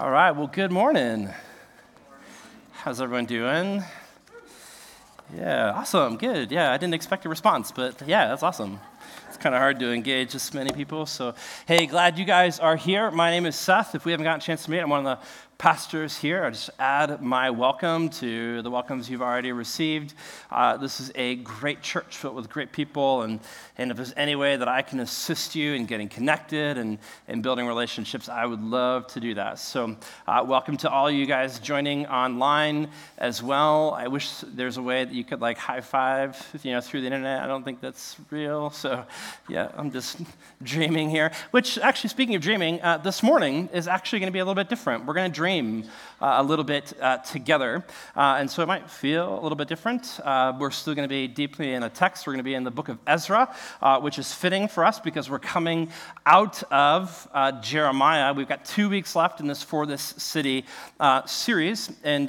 All right, well, good morning. How's everyone doing? Yeah, awesome, good. Yeah, I didn't expect a response, but yeah, that's awesome. It's kind of hard to engage this many people. So, hey, glad you guys are here. My name is Seth. If we haven't gotten a chance to meet, I'm one of the pastors here. I just add my welcome to the welcomes you've already received. Uh, this is a great church filled with great people, and, and if there's any way that I can assist you in getting connected and, and building relationships, I would love to do that. So, uh, welcome to all you guys joining online as well. I wish there's a way that you could like high five, you know, through the internet. I don't think that's real. So, yeah, I'm just dreaming here. Which, actually, speaking of dreaming, uh, this morning is actually going to be a little bit different. We're going to dream uh, a little bit uh, together. Uh, and so it might feel a little bit different. Uh, we're still going to be deeply in a text. We're going to be in the book of Ezra, uh, which is fitting for us because we're coming out of uh, Jeremiah. We've got two weeks left in this For This City series. And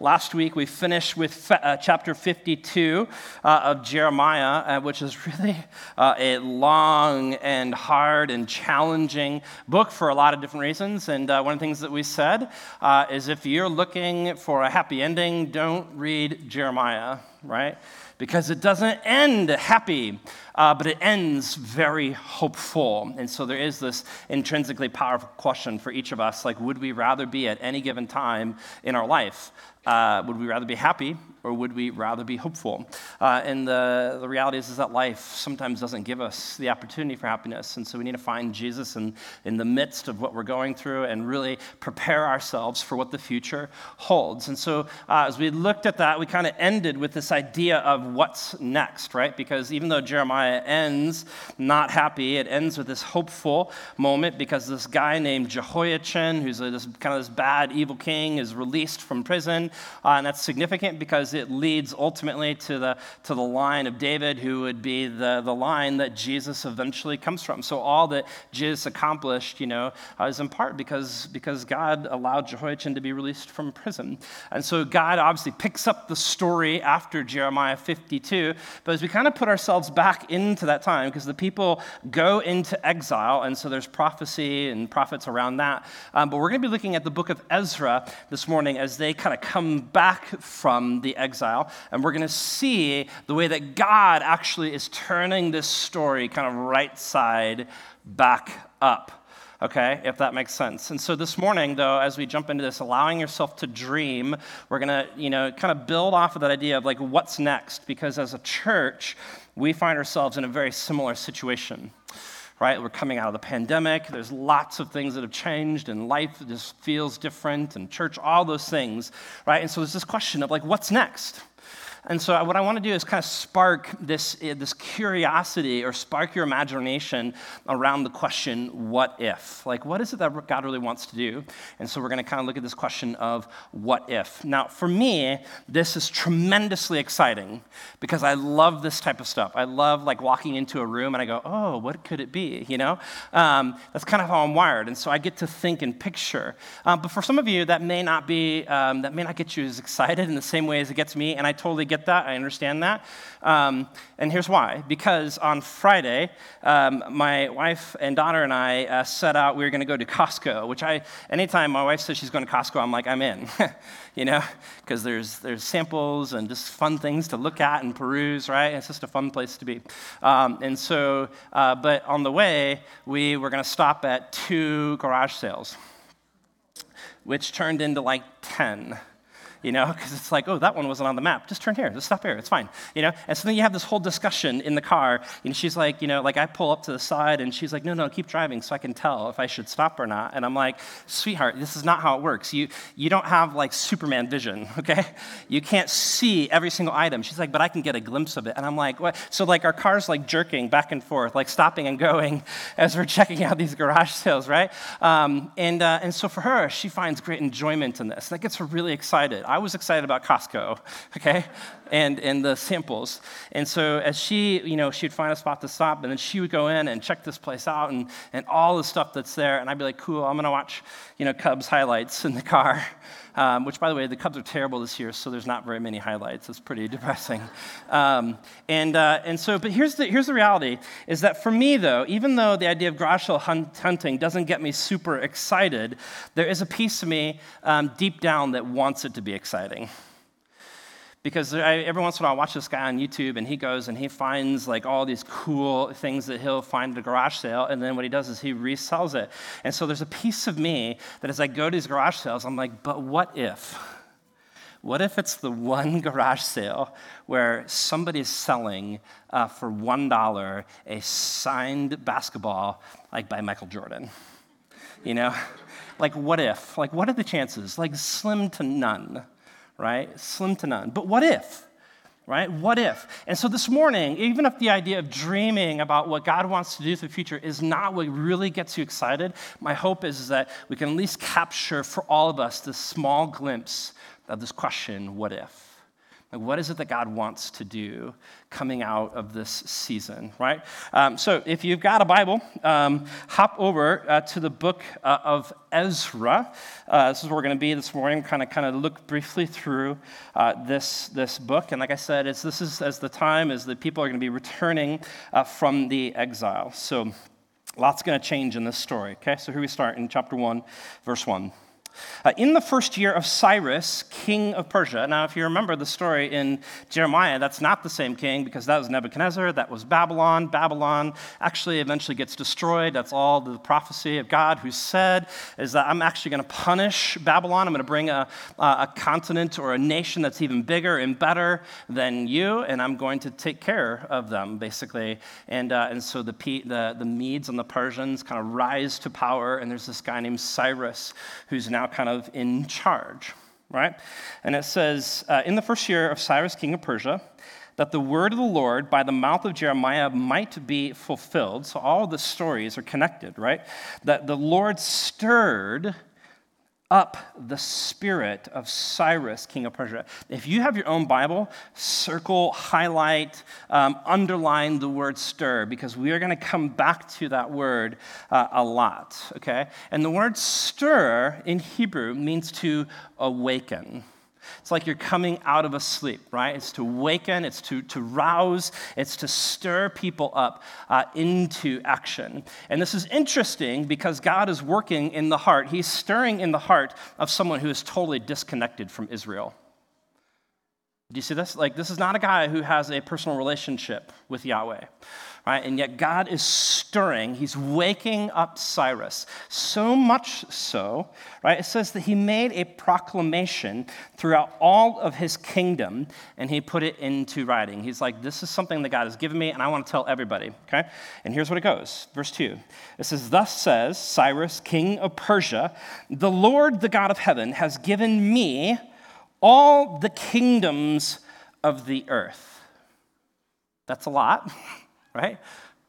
last week we finished with fe- chapter 52 of Jeremiah, which is really a long and hard and challenging book for a lot of different reasons. And one of the things that we said uh, is if you're looking for a happy ending, don't read Jeremiah, right? Because it doesn't end happy, uh, but it ends very hopeful. And so there is this intrinsically powerful question for each of us like, would we rather be at any given time in our life? Uh, would we rather be happy or would we rather be hopeful? Uh, and the, the reality is, is that life sometimes doesn't give us the opportunity for happiness. And so we need to find Jesus in, in the midst of what we're going through and really prepare ourselves for what the future holds. And so uh, as we looked at that, we kind of ended with this idea of what's next, right? Because even though Jeremiah ends not happy, it ends with this hopeful moment because this guy named Jehoiachin, who's this kind of this bad, evil king, is released from prison. Uh, and that's significant because because it leads ultimately to the, to the line of David, who would be the, the line that Jesus eventually comes from. So all that Jesus accomplished, you know, uh, is in part because, because God allowed Jehoiachin to be released from prison. And so God obviously picks up the story after Jeremiah 52. But as we kind of put ourselves back into that time, because the people go into exile, and so there's prophecy and prophets around that. Um, but we're going to be looking at the book of Ezra this morning as they kind of come back from the exile. And we're going to see the way that God actually is turning this story kind of right side back up okay, if that makes sense. And so this morning, though, as we jump into this, allowing yourself to dream, we're going to, you know, kind of build off of that idea of like what's next, because as a church, we find ourselves in a very similar situation right? We're coming out of the pandemic. There's lots of things that have changed, and life just feels different, and church, all those things, right? And so there's this question of like, what's next? And so, what I want to do is kind of spark this, eh, this curiosity or spark your imagination around the question, what if? Like, what is it that God really wants to do? And so, we're going to kind of look at this question of what if. Now, for me, this is tremendously exciting because I love this type of stuff. I love like walking into a room and I go, oh, what could it be? You know? Um, that's kind of how I'm wired. And so, I get to think and picture. Um, but for some of you, that may not be, um, that may not get you as excited in the same way as it gets me. And I totally get that. I understand that. Um, and here's why. Because on Friday, um, my wife and daughter and I uh, set out, we were going to go to Costco, which I, anytime my wife says she's going to Costco, I'm like, I'm in, you know, because there's, there's samples and just fun things to look at and peruse, right? It's just a fun place to be. Um, and so, uh, but on the way, we were going to stop at two garage sales, which turned into like 10 you know, because it's like, oh, that one wasn't on the map. Just turn here, just stop here, it's fine, you know. And so then you have this whole discussion in the car, and she's like, you know, like I pull up to the side, and she's like, no, no, keep driving, so I can tell if I should stop or not. And I'm like, sweetheart, this is not how it works. You you don't have like Superman vision, okay? You can't see every single item. She's like, but I can get a glimpse of it. And I'm like, what? So like our car's like jerking back and forth, like stopping and going as we're checking out these garage sales, right? Um, and uh, and so for her, she finds great enjoyment in this. That gets her really excited. I was excited about Costco, okay? and, and the samples. And so as she, you know, she'd find a spot to stop, and then she would go in and check this place out and, and all the stuff that's there. And I'd be like, cool, I'm going to watch, you know, Cubs highlights in the car. Um, which, by the way, the Cubs are terrible this year, so there's not very many highlights. It's pretty depressing. Um, and, uh, and so, but here's the, here's the reality is that for me, though, even though the idea of garage hunt, hunting doesn't get me super excited, there is a piece of me um, deep down that wants it to be exciting because I, every once in a while I watch this guy on YouTube and he goes and he finds like all these cool things that he'll find at a garage sale and then what he does is he resells it. And so there's a piece of me that as I go to these garage sales, I'm like, but what if? What if it's the one garage sale where somebody's selling uh, for $1 a signed basketball like by Michael Jordan? You know? Like, what if? Like, what are the chances? Like, slim to none right? Slim to none. But what if? Right? What if? And so this morning, even if the idea of dreaming about what God wants to do for the future is not what really gets you excited, my hope is, that we can at least capture for all of us this small glimpse of this question, what if? Like, what is it that God wants to do coming out of this season, right? Um, so, if you've got a Bible, um, hop over uh, to the book uh, of Ezra. Uh, this is where we're going to be this morning. Kind of, kind of look briefly through uh, this this book. And like I said, it's this is as the time as the people are going to be returning uh, from the exile. So, lots going to change in this story. Okay, so here we start in chapter one, verse one. Uh, in the first year of Cyrus, king of Persia, now if you remember the story in Jeremiah, that's not the same king because that was Nebuchadnezzar, that was Babylon. Babylon actually eventually gets destroyed. That's all the prophecy of God who said is that I'm actually going to punish Babylon. I'm going to bring a, a continent or a nation that's even bigger and better than you, and I'm going to take care of them, basically. And, uh, and so the, the, the Medes and the Persians kind of rise to power, and there's this guy named Cyrus who's now kind of in charge, right? And it says, uh, in the first year of Cyrus, king of Persia, that the word of the Lord by the mouth of Jeremiah might be fulfilled. So all the stories are connected, right? That the Lord stirred up the spirit of Cyrus, king of Persia. If you have your own Bible, circle, highlight, um, underline the word stir, because we are going to come back to that word uh, a lot, okay? And the word stir in Hebrew means to awaken. It's like you're coming out of a sleep, right? It's to waken, it's to, to rouse, it's to stir people up uh, into action. And this is interesting because God is working in the heart. He's stirring in the heart of someone who is totally disconnected from Israel. Do you see this? Like, this is not a guy who has a personal relationship with Yahweh right? And yet God is stirring, he's waking up Cyrus. So much so, right? It says that he made a proclamation throughout all of his kingdom and he put it into writing. He's like, this is something that God has given me and I want to tell everybody, okay? And here's what it goes. Verse 2. It says, Thus says Cyrus, king of Persia, the Lord, the God of heaven, has given me all the kingdoms of the earth. That's a lot. right?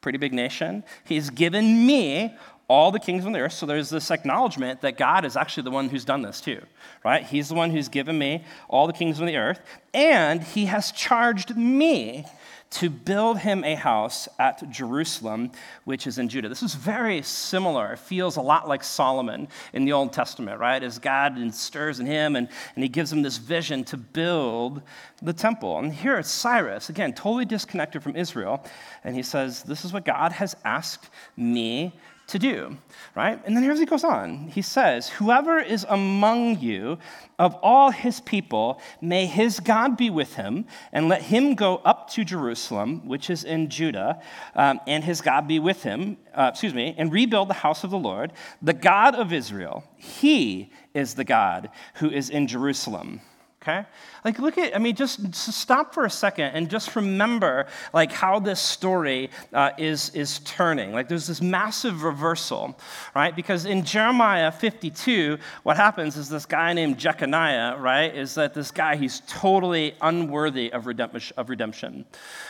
Pretty big nation. He's given me all the kings on the earth. So there's this acknowledgement that God is actually the one who's done this too, right? He's the one who's given me all the kings on the earth, and he has charged me to build him a house at Jerusalem, which is in Judah. This is very similar. It feels a lot like Solomon in the Old Testament, right? As God stirs in him and, and he gives him this vision to build the temple. And here it's Cyrus, again, totally disconnected from Israel. And he says, This is what God has asked me to do, right? And then here's he goes on. He says, Whoever is among you of all his people, may his God be with him, and let him go up to Jerusalem, which is in Judah, um, and his God be with him, uh, excuse me, and rebuild the house of the Lord, the God of Israel. He is the God who is in Jerusalem okay? Like look at i mean just, stop for a second and just remember like how this story uh, is is turning. Like there's this massive reversal right? Because in jeremiah 52 what happens is this guy named jeconiah right is that this guy he's totally unworthy of redemption of redemption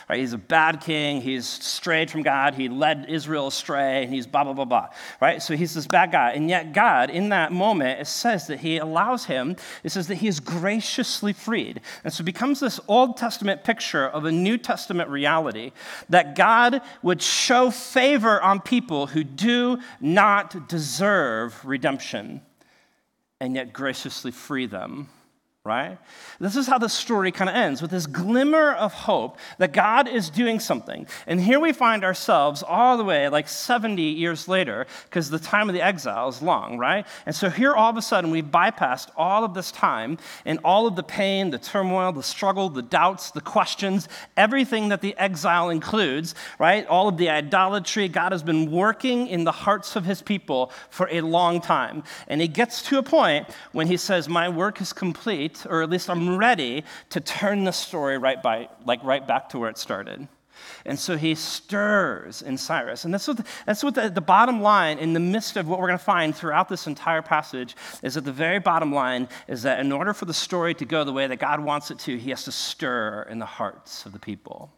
right? He's a bad king. He's strayed from god. He led israel astray and he's blah blah blah blah right? So he's this bad guy. And yet god in that moment it says that he allows him it says that he is gracious freed. And so it becomes this Old Testament picture of a New Testament reality that God would show favor on people who do not deserve redemption and yet graciously free them right? This is how the story kind of ends with this glimmer of hope that God is doing something. And here we find ourselves all the way like 70 years later, because the time of the exile is long, right? And so here all of a sudden we've bypassed all of this time and all of the pain, the turmoil, the struggle, the doubts, the questions, everything that the exile includes, right? All of the idolatry. God has been working in the hearts of his people for a long time. And he gets to a point when he says, My work is complete or at least I'm ready to turn the story right by, like right back to where it started. And so he stirs in Cyrus. And that's what, the, that's what the, the bottom line, in the midst of what we're going to find throughout this entire passage, is that the very bottom line is that in order for the story to go the way that God wants it to, he has to stir in the hearts of the people.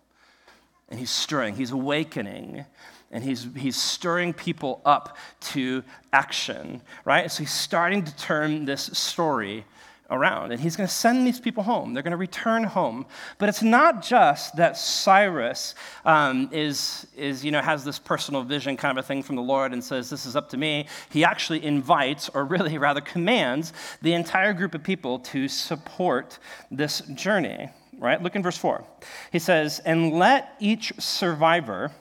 And he's stirring, he's awakening and he's, he's stirring people up to action, right? So he's starting to turn this story around. And he's going to send these people home. They're going to return home. But it's not just that Cyrus um, is, is, you know, has this personal vision kind of a thing from the Lord and says, This is up to me. He actually invites, or really rather commands, the entire group of people to support this journey. Right? Look in verse 4. He says, And let each survivor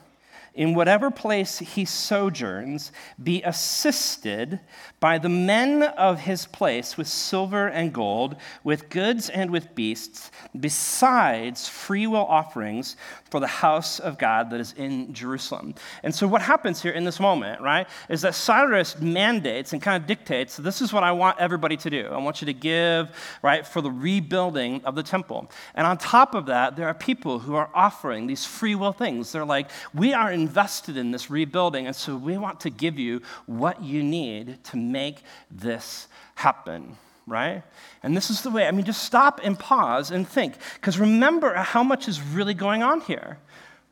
in whatever place he sojourns, be assisted by the men of his place with silver and gold, with goods and with beasts, besides freewill offerings for the house of God that is in Jerusalem. And so, what happens here in this moment, right, is that Cyrus mandates and kind of dictates this is what I want everybody to do. I want you to give, right, for the rebuilding of the temple. And on top of that, there are people who are offering these free will things. They're like, we are invested in this rebuilding, and so we want to give you what you need to make this happen right? And this is the way, I mean, just stop and pause and think. Because remember how much is really going on here,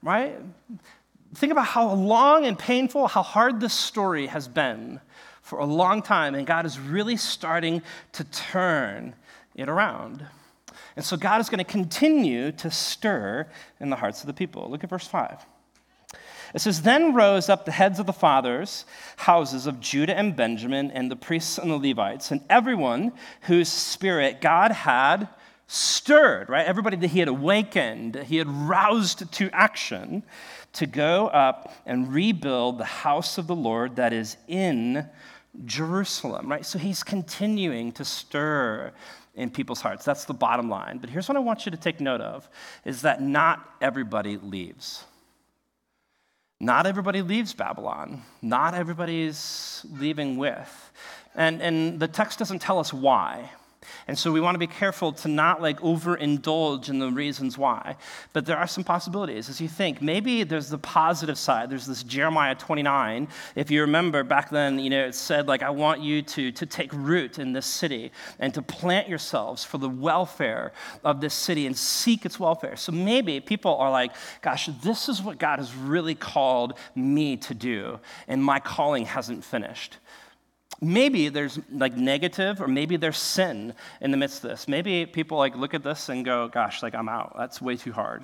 right? Think about how long and painful, how hard this story has been for a long time, and God is really starting to turn it around. And so God is going to continue to stir in the hearts of the people. Look at verse 5. It says, Then rose up the heads of the fathers' houses of Judah and Benjamin, and the priests and the Levites, and everyone whose spirit God had stirred, right? Everybody that he had awakened, he had roused to action to go up and rebuild the house of the Lord that is in Jerusalem, right? So he's continuing to stir in people's hearts. That's the bottom line. But here's what I want you to take note of is that not everybody leaves. Not everybody leaves Babylon. Not everybody's leaving with. And, and the text doesn't tell us why. And so we want to be careful to not like overindulge in the reasons why. But there are some possibilities. As you think, maybe there's the positive side. There's this Jeremiah 29. If you remember back then, you know, it said like, I want you to, to take root in this city and to plant yourselves for the welfare of this city and seek its welfare. So maybe people are like, gosh, this is what God has really called me to do, and my calling hasn't finished maybe there's like negative or maybe there's sin in the midst of this. Maybe people like look at this and go, gosh, like I'm out. That's way too hard.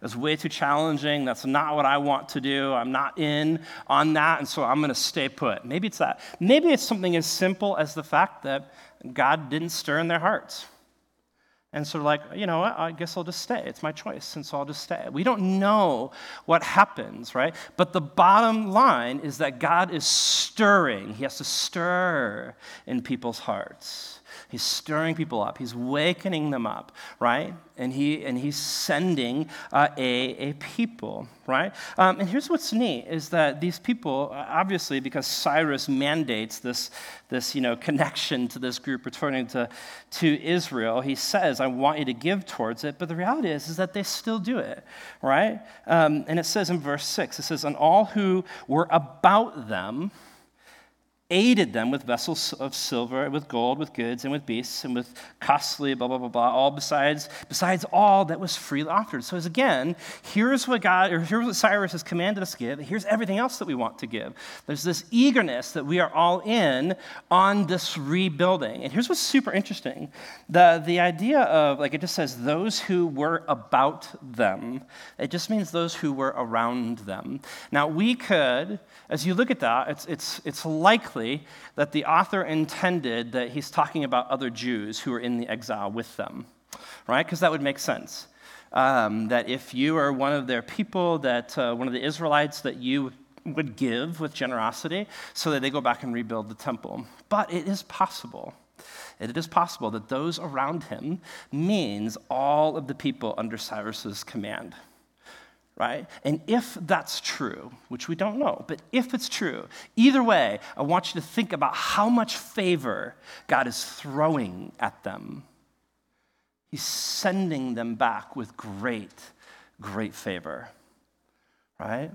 That's way too challenging. That's not what I want to do. I'm not in on that, and so I'm going to stay put. Maybe it's that. Maybe it's something as simple as the fact that God didn't stir in their hearts. And so, like, you know what? I guess I'll just stay. It's my choice, and so I'll just stay. We don't know what happens, right? But the bottom line is that God is stirring. He has to stir in people's hearts. He's stirring people up. He's wakening them up, right? And, he, and he's sending uh, a, a people, right? Um, and here's what's neat is that these people, uh, obviously, because Cyrus mandates this, this you know, connection to this group returning to, to Israel, he says, I want you to give towards it. But the reality is, is that they still do it, right? Um, and it says in verse 6, it says, And all who were about them, aided them with vessels of silver, with gold, with goods, and with beasts, and with costly blah blah blah blah, all besides besides all that was freely offered. So again, here's what God or here's what Cyrus has commanded us to give. Here's everything else that we want to give. There's this eagerness that we are all in on this rebuilding. And here's what's super interesting. The the idea of like it just says those who were about them. It just means those who were around them. Now we could, as you look at that, it's it's it's likely that the author intended that he's talking about other Jews who were in the exile with them, right? Because that would make sense. Um, that if you are one of their people, that uh, one of the Israelites, that you would give with generosity so that they go back and rebuild the temple. But it is possible. It is possible that those around him means all of the people under Cyrus's command right? And if that's true, which we don't know, but if it's true, either way, I want you to think about how much favor God is throwing at them. He's sending them back with great, great favor, right?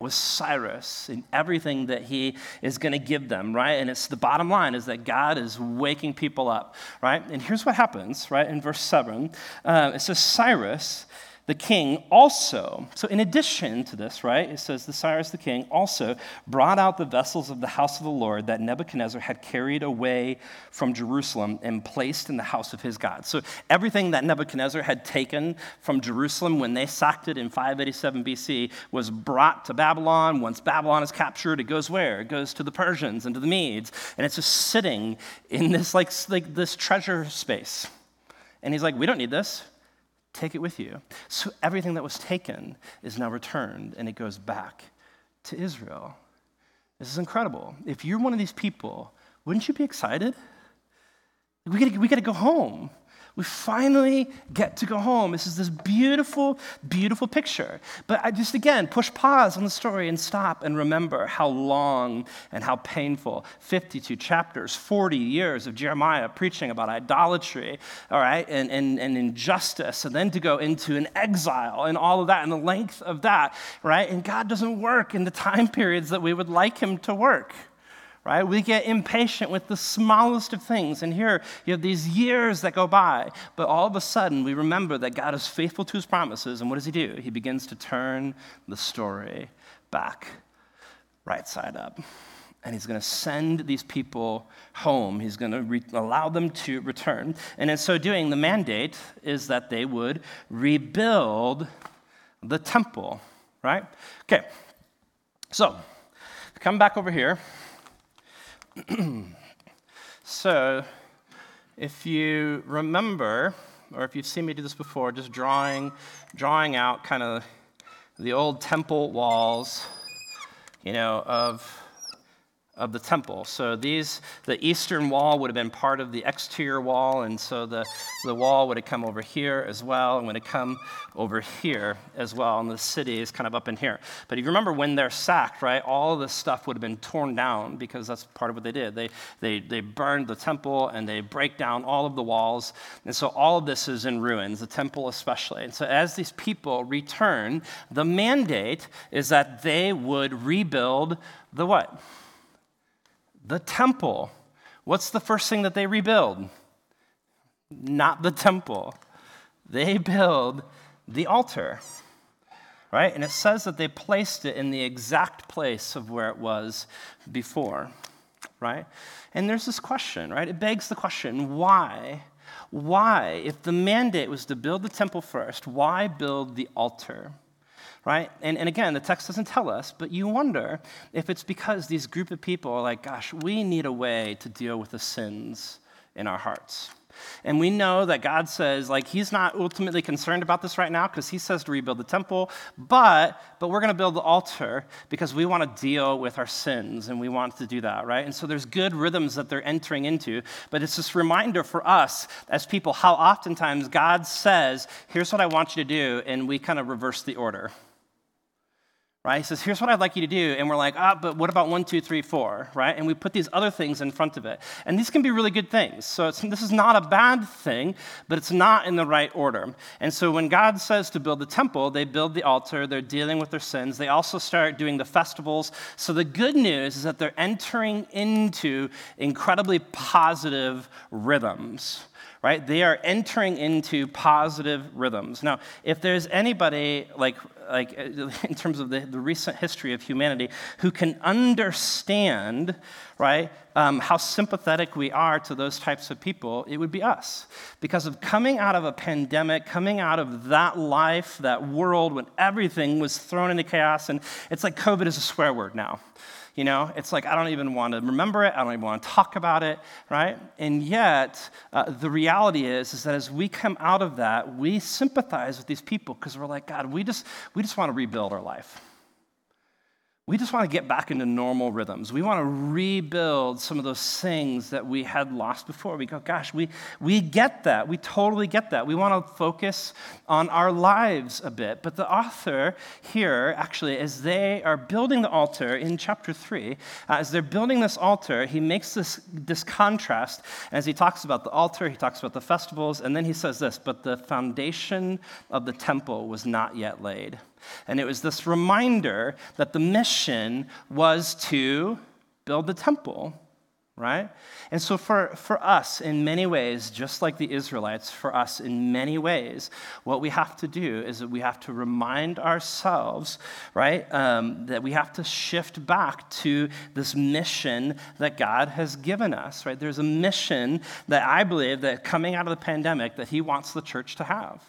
With Cyrus and everything that he is going to give them, right? And it's the bottom line is that God is waking people up, right? And here's what happens, right? In verse 7, uh, it says, Cyrus the king also, so in addition to this, right, it says the Cyrus the king also brought out the vessels of the house of the Lord that Nebuchadnezzar had carried away from Jerusalem and placed in the house of his God. So everything that Nebuchadnezzar had taken from Jerusalem when they sacked it in 587 BC was brought to Babylon. Once Babylon is captured, it goes where? It goes to the Persians and to the Medes, and it's just sitting in this like, like this treasure space. And he's like, we don't need this. Take it with you. So everything that was taken is now returned and it goes back to Israel. This is incredible. If you're one of these people, wouldn't you be excited? We gotta, we gotta go home. We finally get to go home. This is this beautiful, beautiful picture. But I just, again, push pause on the story and stop and remember how long and how painful 52 chapters, 40 years of Jeremiah preaching about idolatry, all right, and, and, and injustice, and then to go into an exile and all of that and the length of that, right? And God doesn't work in the time periods that we would like Him to work right? We get impatient with the smallest of things. And here you have these years that go by, but all of a sudden we remember that God is faithful to his promises. And what does he do? He begins to turn the story back right side up. And he's going to send these people home. He's going to re- allow them to return. And in so doing, the mandate is that they would rebuild the temple, right? Okay, so come back over here. so, if you remember, or if you've seen me do this before, just drawing, drawing out kind of the old temple walls, you know, of of the temple. So these, the eastern wall would have been part of the exterior wall, and so the, the wall would have come over here as well, and would have come over here as well, and the city is kind of up in here. But if you remember when they're sacked, right, all this stuff would have been torn down because that's part of what they did. They, they, they burned the temple and they break down all of the walls, and so all of this is in ruins, the temple especially. And so as these people return, the mandate is that they would rebuild the what? The temple. What's the first thing that they rebuild? Not the temple. They build the altar, right? And it says that they placed it in the exact place of where it was before, right? And there's this question, right? It begs the question why? Why, if the mandate was to build the temple first, why build the altar? Right? And, and again, the text doesn't tell us, but you wonder if it's because these group of people are like, gosh, we need a way to deal with the sins in our hearts. And we know that God says, like, He's not ultimately concerned about this right now because He says to rebuild the temple, but, but we're going to build the altar because we want to deal with our sins and we want to do that, right? And so there's good rhythms that they're entering into, but it's this reminder for us as people how oftentimes God says, here's what I want you to do, and we kind of reverse the order right? He says, Here's what I'd like you to do. And we're like, Ah, but what about one, two, three, four, right? And we put these other things in front of it. And these can be really good things. So this is not a bad thing, but it's not in the right order. And so when God says to build the temple, they build the altar, they're dealing with their sins. They also start doing the festivals. So the good news is that they're entering into incredibly positive rhythms right? They are entering into positive rhythms. Now, if there's anybody like like in terms of the, the recent history of humanity, who can understand, right, um, how sympathetic we are to those types of people, it would be us. Because of coming out of a pandemic, coming out of that life, that world when everything was thrown into chaos, and it's like COVID is a swear word now. You know, it's like I don't even want to remember it. I don't even want to talk about it, right? And yet, uh, the reality is, is that as we come out of that, we sympathize with these people because we're like, God, we just, we just want to rebuild our life. We just want to get back into normal rhythms. We want to rebuild some of those things that we had lost before. We go, gosh, we, we get that. We totally get that. We want to focus on our lives a bit. But the author here, actually, as they are building the altar in chapter 3, uh, as they're building this altar, he makes this, this contrast. As he talks about the altar, he talks about the festivals, and then he says this But the foundation of the temple was not yet laid. And it was this reminder that the mission was to build the temple, right? And so, for, for us, in many ways, just like the Israelites, for us, in many ways, what we have to do is that we have to remind ourselves, right, um, that we have to shift back to this mission that God has given us, right? There's a mission that I believe that coming out of the pandemic that He wants the church to have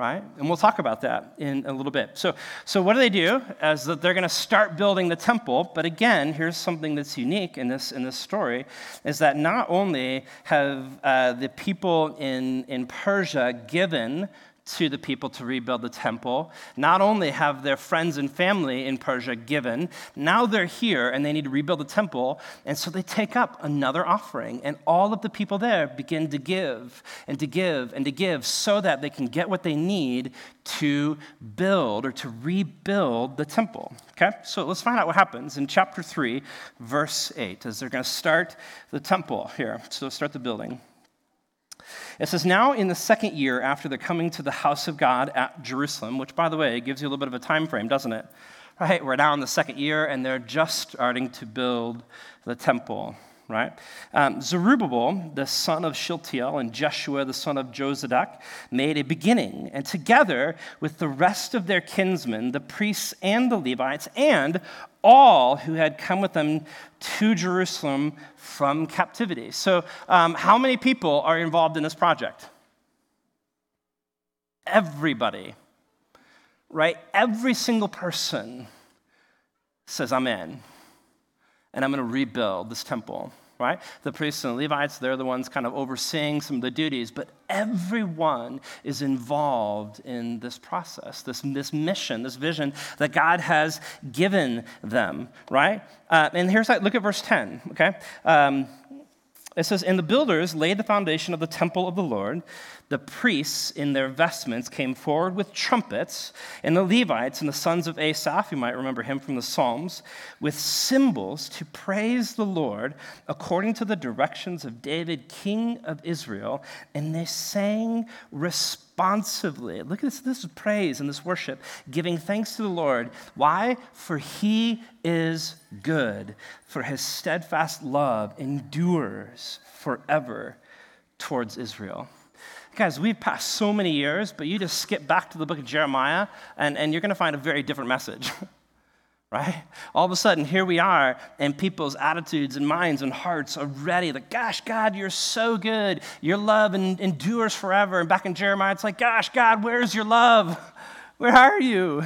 right? And we'll talk about that in a little bit. So, so what do they do? As that they're going to start building the temple. But again, here's something that's unique in this in this story: is that not only have uh, the people in in Persia given to the people to rebuild the temple. Not only have their friends and family in Persia given, now they're here and they need to rebuild the temple. And so they take up another offering. And all of the people there begin to give and to give and to give so that they can get what they need to build or to rebuild the temple. Okay? So let's find out what happens in chapter 3, verse 8, as they're going to start the temple here. So start the building. It says, Now in the second year after the coming to the house of God at Jerusalem, which, by the way, gives you a little bit of a time frame, doesn't it? Right? We're now in the second year, and they're just starting to build the temple right? Um, Zerubbabel, the son of Shealtiel, and Jeshua, the son of Jozadak, made a beginning, and together with the rest of their kinsmen, the priests and the Levites, and all who had come with them to Jerusalem from captivity. So, um, how many people are involved in this project? Everybody, right? Every single person says, I'm in, and I'm going to rebuild this temple right? The priests and the Levites, they're the ones kind of overseeing some of the duties, but everyone is involved in this process, this, this mission, this vision that God has given them, right? Uh, and here's that, look at verse 10, okay? Um, it says, And the builders laid the foundation of the temple of the Lord. The priests in their vestments came forward with trumpets, and the Levites and the sons of Asaph, you might remember him from the Psalms, with cymbals to praise the Lord according to the directions of David, king of Israel. And they sang responsively. Look at this, this is praise and this worship, giving thanks to the Lord. Why? For he is good, for his steadfast love endures forever towards Israel. Guys, we've passed so many years, but you just skip back to the book of Jeremiah, and, and you're going to find a very different message. right? All of a sudden, here we are, and people's attitudes and minds and hearts are ready. Like, gosh, God, you're so good. Your love endures forever. And back in Jeremiah, it's like, gosh, God, where's your love? Where are you?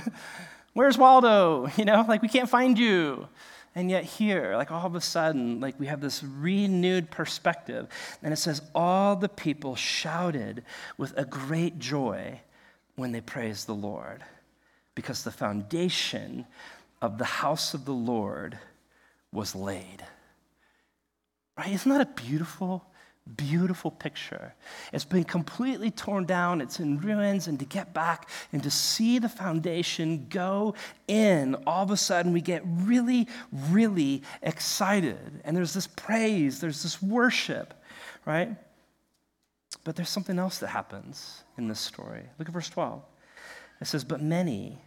Where's Waldo? You know, like, we can't find you. And yet, here, like all of a sudden, like we have this renewed perspective. And it says, All the people shouted with a great joy when they praised the Lord, because the foundation of the house of the Lord was laid. Right? Isn't that a beautiful, Beautiful picture. It's been completely torn down, it's in ruins, and to get back and to see the foundation go in, all of a sudden we get really, really excited. And there's this praise, there's this worship, right? But there's something else that happens in this story. Look at verse 12. It says, But many,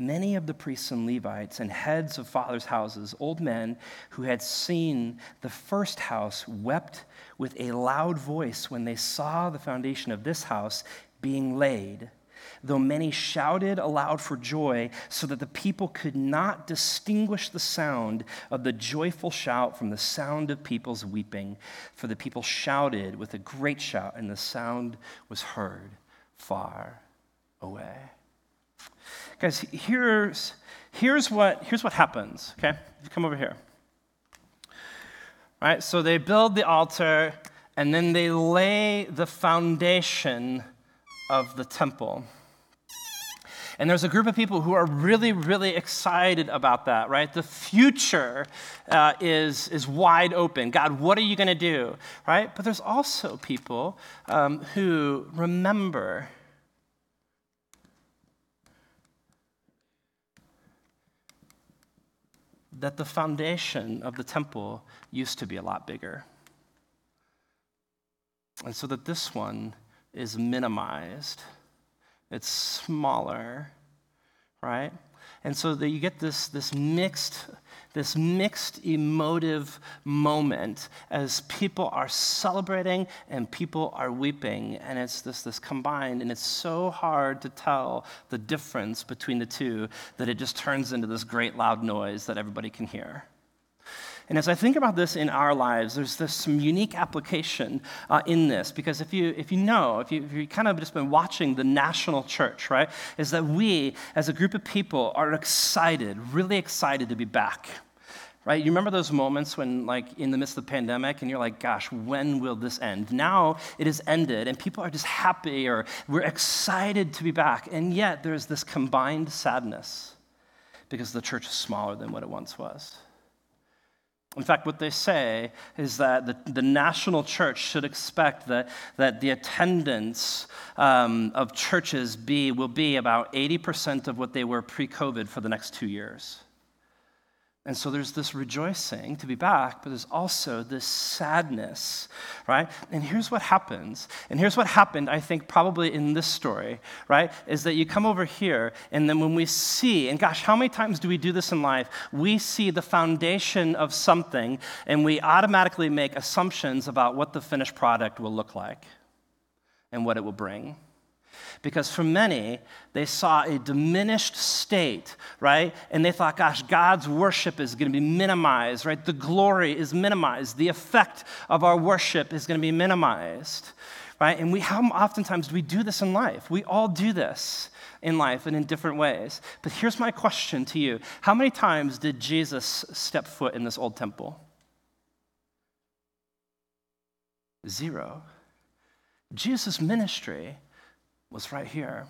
many of the priests and Levites and heads of fathers' houses, old men who had seen the first house, wept with a loud voice when they saw the foundation of this house being laid. Though many shouted aloud for joy, so that the people could not distinguish the sound of the joyful shout from the sound of people's weeping. For the people shouted with a great shout, and the sound was heard far away. Guys, here's, here's, what, here's what happens, okay? Come over here. All right, so they build the altar and then they lay the foundation of the temple. And there's a group of people who are really, really excited about that, right? The future uh, is, is wide open. God, what are you going to do, right? But there's also people um, who remember that the foundation of the temple used to be a lot bigger. And so that this one is minimized, it's smaller, right? And so that you get this, this mixed this mixed emotive moment as people are celebrating and people are weeping. And it's this, this combined, and it's so hard to tell the difference between the two that it just turns into this great loud noise that everybody can hear. And as I think about this in our lives, there's this some unique application uh, in this because if you if you know if you if you kind of just been watching the national church, right, is that we as a group of people are excited, really excited to be back. Right? You remember those moments when, like, in the midst of the pandemic, and you're like, gosh, when will this end? Now it has ended, and people are just happy or we're excited to be back. And yet there's this combined sadness because the church is smaller than what it once was. In fact, what they say is that the, the national church should expect that, that the attendance um, of churches be, will be about 80% of what they were pre COVID for the next two years. And so there's this rejoicing to be back, but there's also this sadness, right? And here's what happens. And here's what happened, I think, probably in this story, right? Is that you come over here, and then when we see, and gosh, how many times do we do this in life? We see the foundation of something, and we automatically make assumptions about what the finished product will look like and what it will bring. Because for many, they saw a diminished state, right? And they thought, gosh, God's worship is going to be minimized, right? The glory is minimized. The effect of our worship is going to be minimized, right? And we, how oftentimes do we do this in life? We all do this in life and in different ways. But here's my question to you How many times did Jesus step foot in this old temple? Zero. Jesus' ministry was right here.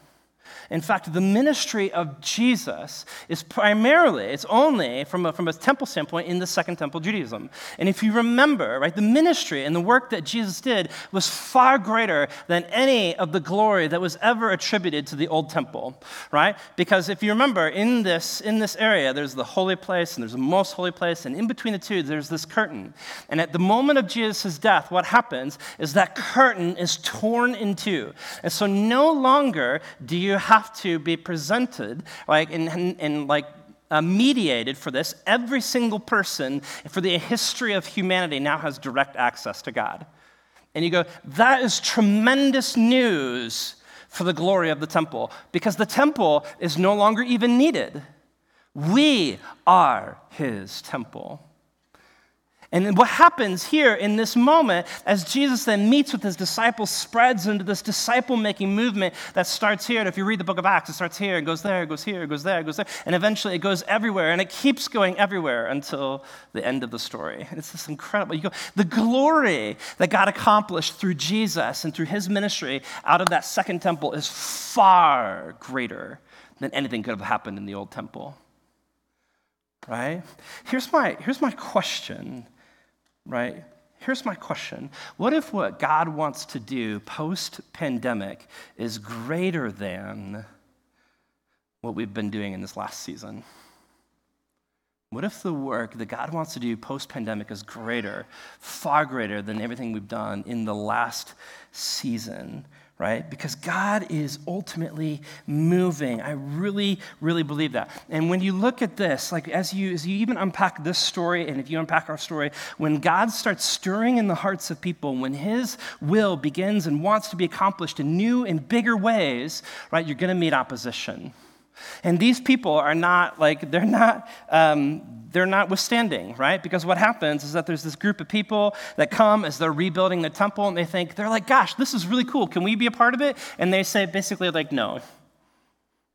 In fact, the ministry of Jesus is primarily, it's only from a, from a temple standpoint in the Second Temple Judaism. And if you remember, right, the ministry and the work that Jesus did was far greater than any of the glory that was ever attributed to the Old Temple, right? Because if you remember, in this, in this area, there's the holy place and there's the most holy place, and in between the two, there's this curtain. And at the moment of Jesus' death, what happens is that curtain is torn in two. And so no longer do you have to be presented like in, in, like uh, mediated for this. Every single person for the history of humanity now has direct access to God. And you go, that is tremendous news for the glory of the temple because the temple is no longer even needed. We are his temple. And what happens here in this moment, as Jesus then meets with his disciples, spreads into this disciple making movement that starts here. And if you read the book of Acts, it starts here, it goes there, it goes here, it goes there, it goes there. And eventually it goes everywhere. And it keeps going everywhere until the end of the story. And it's this incredible. You go, the glory that God accomplished through Jesus and through his ministry out of that second temple is far greater than anything could have happened in the old temple. Right? Here's my, here's my question right? Here's my question What if what God wants to do post pandemic is greater than what we've been doing in this last season? What if the work that God wants to do post pandemic is greater, far greater than everything we've done in the last season? right? Because God is ultimately moving. I really, really believe that. And when you look at this, like as you as you even unpack this story, and if you unpack our story, when God starts stirring in the hearts of people, when His will begins and wants to be accomplished in new and bigger ways, right? You're going to meet opposition. And these people are not like, they're not, um, they're not withstanding, right? Because what happens is that there's this group of people that come as they're rebuilding the temple and they think, they're like, gosh, this is really cool. Can we be a part of it? And they say basically, like, no.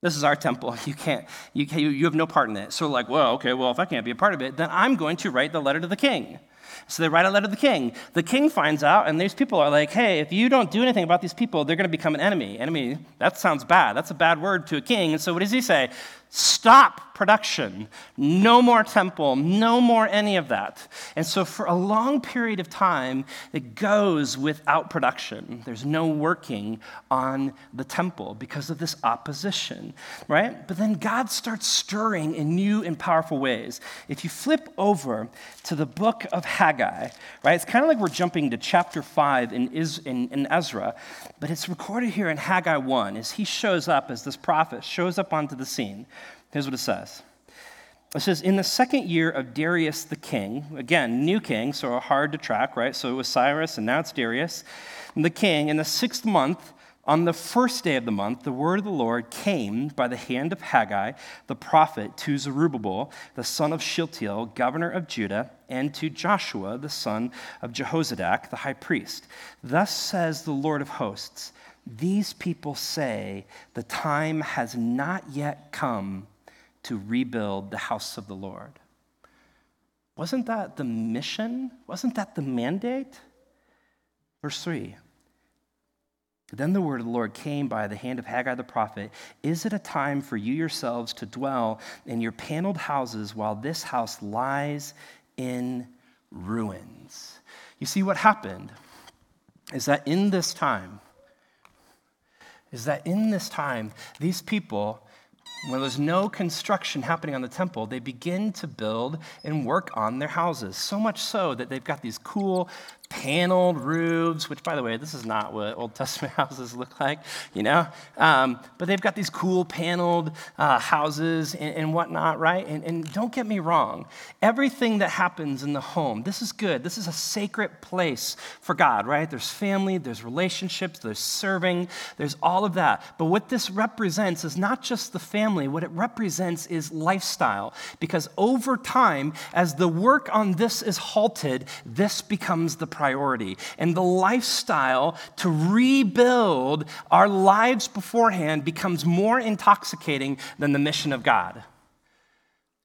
This is our temple. You can't, you, can't, you have no part in it. So, like, well, okay, well, if I can't be a part of it, then I'm going to write the letter to the king. So they write a letter to the king. The king finds out, and these people are like, hey, if you don't do anything about these people, they're going to become an enemy. Enemy, that sounds bad. That's a bad word to a king. And so what does he say? Stop production. No more temple. No more any of that. And so, for a long period of time, it goes without production. There's no working on the temple because of this opposition, right? But then God starts stirring in new and powerful ways. If you flip over to the book of Haggai, right, it's kind of like we're jumping to chapter 5 in, in, in Ezra, but it's recorded here in Haggai 1 as he shows up, as this prophet shows up onto the scene. Here's what it says. It says, In the second year of Darius the king, again, new king, so hard to track, right? So it was Cyrus, and now it's Darius. The king, in the sixth month, on the first day of the month, the word of the Lord came by the hand of Haggai, the prophet, to Zerubbabel, the son of Shealtiel, governor of Judah, and to Joshua, the son of Jehozadak, the high priest. Thus says the Lord of hosts These people say, The time has not yet come to rebuild the house of the Lord. Wasn't that the mission? Wasn't that the mandate? Verse 3 Then the word of the Lord came by the hand of Haggai the prophet Is it a time for you yourselves to dwell in your paneled houses while this house lies in ruins? You see, what happened is that in this time, is that in this time, these people when there's no construction happening on the temple, they begin to build and work on their houses. So much so that they've got these cool paneled roofs, which, by the way, this is not what Old Testament houses look like, you know? Um, but they've got these cool paneled uh, houses and, and, whatnot, right? And, and don't get me wrong, everything that happens in the home, this is good. This is a sacred place for God, right? There's family, there's relationships, there's serving, there's all of that. But what this represents is not just the family, what it represents is lifestyle. Because over time, as the work on this is halted, this becomes the. And the lifestyle to rebuild our lives beforehand becomes more intoxicating than the mission of God.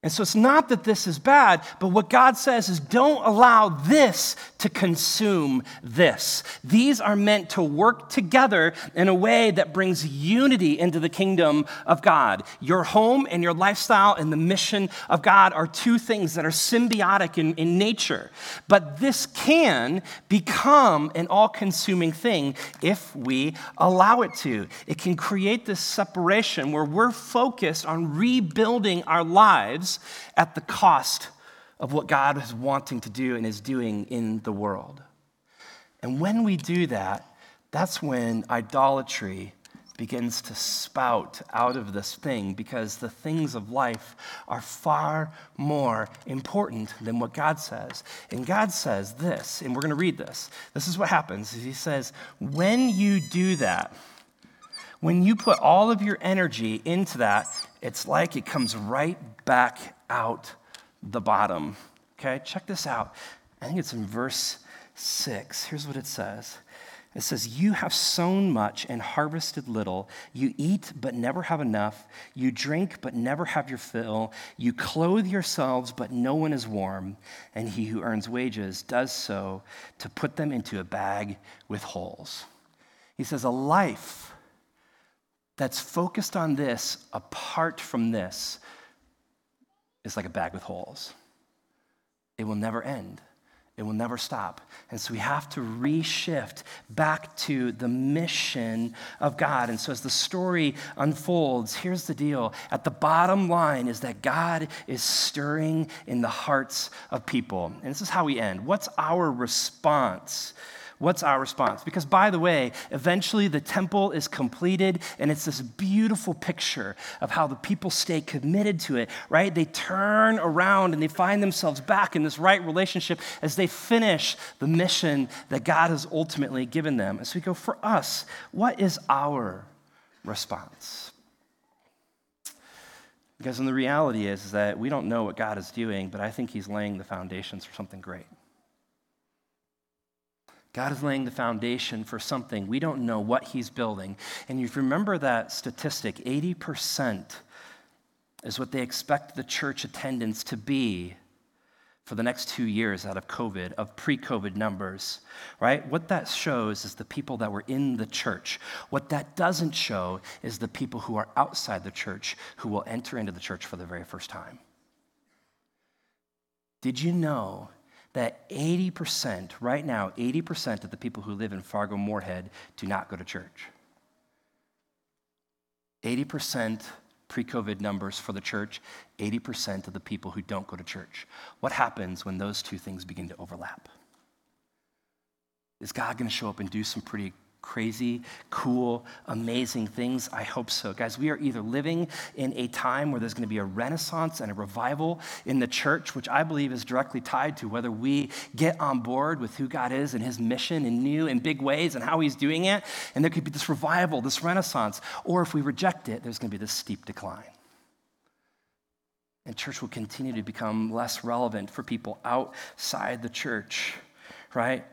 And so it's not that this is bad, but what God says is don't allow this to consume this. These are meant to work together in a way that brings unity into the kingdom of God. Your home and your lifestyle and the mission of God are two things that are symbiotic in, in nature. But this can become an all consuming thing if we allow it to. It can create this separation where we're focused on rebuilding our lives at the cost of what God is wanting to do and is doing in the world. And when we do that, that's when idolatry begins to spout out of this thing because the things of life are far more important than what God says. And God says this, and we're going to read this. This is what happens. He says, when you do that, when you put all of your energy into that, it's like it comes right back out the bottom. Okay, check this out. I think it's in verse 6. Here's what it says. It says, You have sown much and harvested little. You eat, but never have enough. You drink, but never have your fill. You clothe yourselves, but no one is warm. And he who earns wages does so to put them into a bag with holes. He says, A life that's focused on this apart from this is like a bag with holes. It will never end. it will never stop. And so we have to reshift back to the mission of God. And so as the story unfolds, here's the deal. At the bottom line is that God is stirring in the hearts of people. And this is how we end. What's our response What's our response? Because, by the way, eventually the temple is completed, and it's this beautiful picture of how the people stay committed to it, right? They turn around and they find themselves back in this right relationship as they finish the mission that God has ultimately given them. As we go, for us, what is our response? Because the reality is, is that we don't know what God is doing, but I think He's laying the foundations for something great. God is laying the foundation for something. We don't know what He's building. And you remember that statistic 80% is what they expect the church attendance to be for the next two years out of COVID, of pre COVID numbers, right? What that shows is the people that were in the church. What that doesn't show is the people who are outside the church who will enter into the church for the very first time. Did you know that 80%, right now, 80% of the people who live in Fargo Moorhead do not go to church. 80% pre COVID numbers for the church, 80% of the people who don't go to church. What happens when those two things begin to overlap? Is God going to show up and do some pretty crazy, cool, amazing things? I hope so. Guys, we are either living in a time where there's going to be a renaissance and a revival in the church, which I believe is directly tied to whether we get on board with who God is and his mission in new and big ways and how he's doing it. And there could be this revival, this renaissance. Or if we reject it, there's going to be this steep decline. And church will continue to become less relevant for people outside the church, right?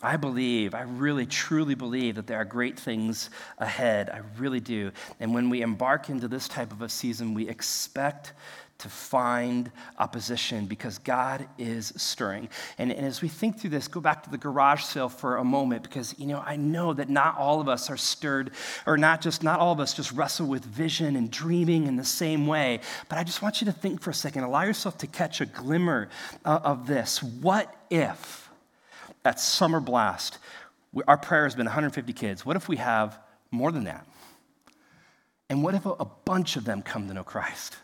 I believe, I really truly believe that there are great things ahead. I really do. And when we embark into this type of a season, we expect to find opposition because God is stirring. And, and, as we think through this, go back to the garage sale for a moment because, you know, I know that not all of us are stirred, or not just, not all of us just wrestle with vision and dreaming in the same way. But I just want you to think for a second, allow yourself to catch a glimmer uh, of this. What if? At Summer Blast, our prayer has been 150 kids. What if we have more than that? And what if a, a bunch of them come to know Christ?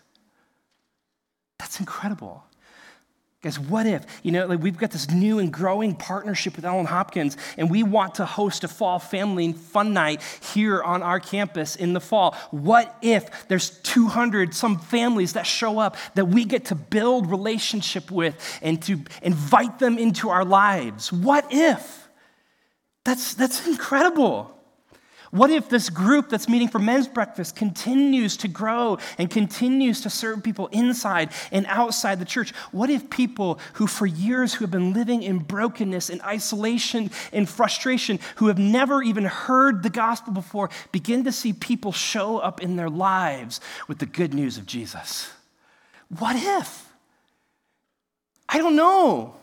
That's incredible. Guys, what if, you know, like we've got this new and growing partnership with Ellen Hopkins, and we want to host a fall family fun night here on our campus in the fall? What if there's 200 some families that show up that we get to build relationship with and to invite them into our lives? What if? That's, that's incredible. What if this group that's meeting for men's breakfast continues to grow and continues to serve people inside and outside the church? What if people who for years who have been living in brokenness and isolation and frustration, who have never even heard the gospel before, begin to see people show up in their lives with the good news of Jesus? What if? I don't know.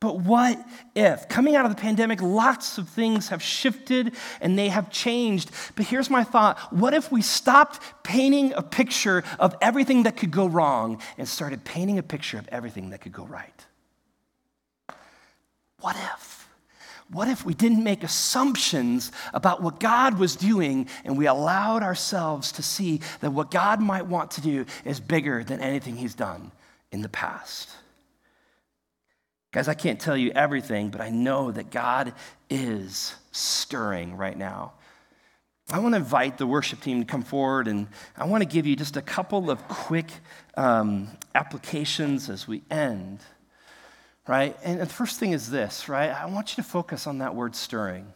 But what if? Coming out of the pandemic, lots of things have shifted and they have changed. But here's my thought what if we stopped painting a picture of everything that could go wrong and started painting a picture of everything that could go right? What if? What if we didn't make assumptions about what God was doing and we allowed ourselves to see that what God might want to do is bigger than anything He's done in the past? Guys, I can't tell you everything, but I know that God is stirring right now. I want to invite the worship team to come forward, and I want to give you just a couple of quick um, applications as we end, right? And the first thing is this, right? I want you to focus on that word stirring.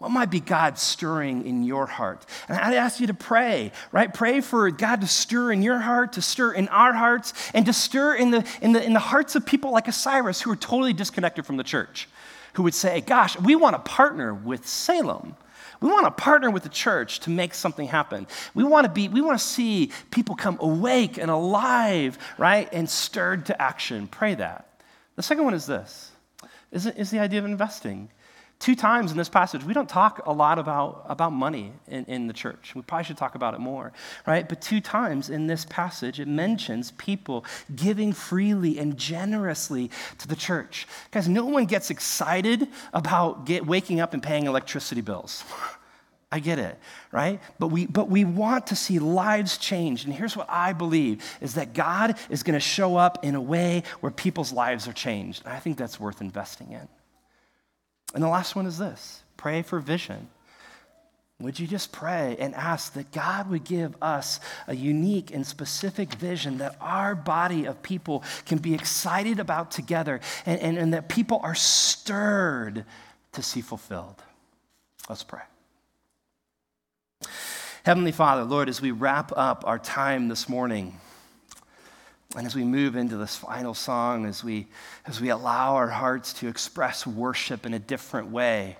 What might be God stirring in your heart? And I'd ask you to pray, right? Pray for God to stir in your heart, to stir in our hearts, and to stir in the, in the, in the hearts of people like Cyrus who are totally disconnected from the church, who would say, Gosh, we want to partner with Salem. We want to partner with the church to make something happen. We want to be, we want to see people come awake and alive, right? And stirred to action. Pray that. The second one is this is, is the idea of investing. Two times in this passage, we don't talk a lot about, about money in, in the church. We probably should talk about it more, right? But two times in this passage, it mentions people giving freely and generously to the church. Guys, no one gets excited about get, waking up and paying electricity bills. I get it, right? But we, but we want to see lives changed. And here's what I believe is that God is going to show up in a way where people's lives are changed. And I think that's worth investing in. And the last one is this pray for vision. Would you just pray and ask that God would give us a unique and specific vision that our body of people can be excited about together and, and, and that people are stirred to see fulfilled? Let's pray. Heavenly Father, Lord, as we wrap up our time this morning, and as we move into this final song, as we, as we allow our hearts to express worship in a different way,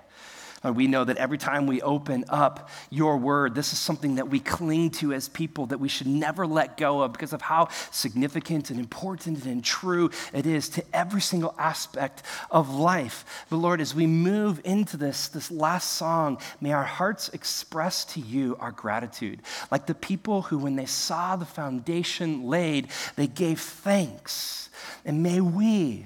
Lord, we know that every time we open up your word, this is something that we cling to as people that we should never let go of because of how significant and important and true it is to every single aspect of life. But Lord, as we move into this, this last song, may our hearts express to you our gratitude. Like the people who, when they saw the foundation laid, they gave thanks. And may we,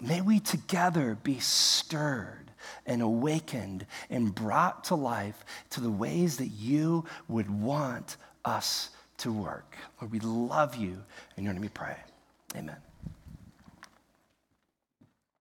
may we together be stirred and awakened and brought to life to the ways that you would want us to work. Lord, we love you. In your name we pray. Amen.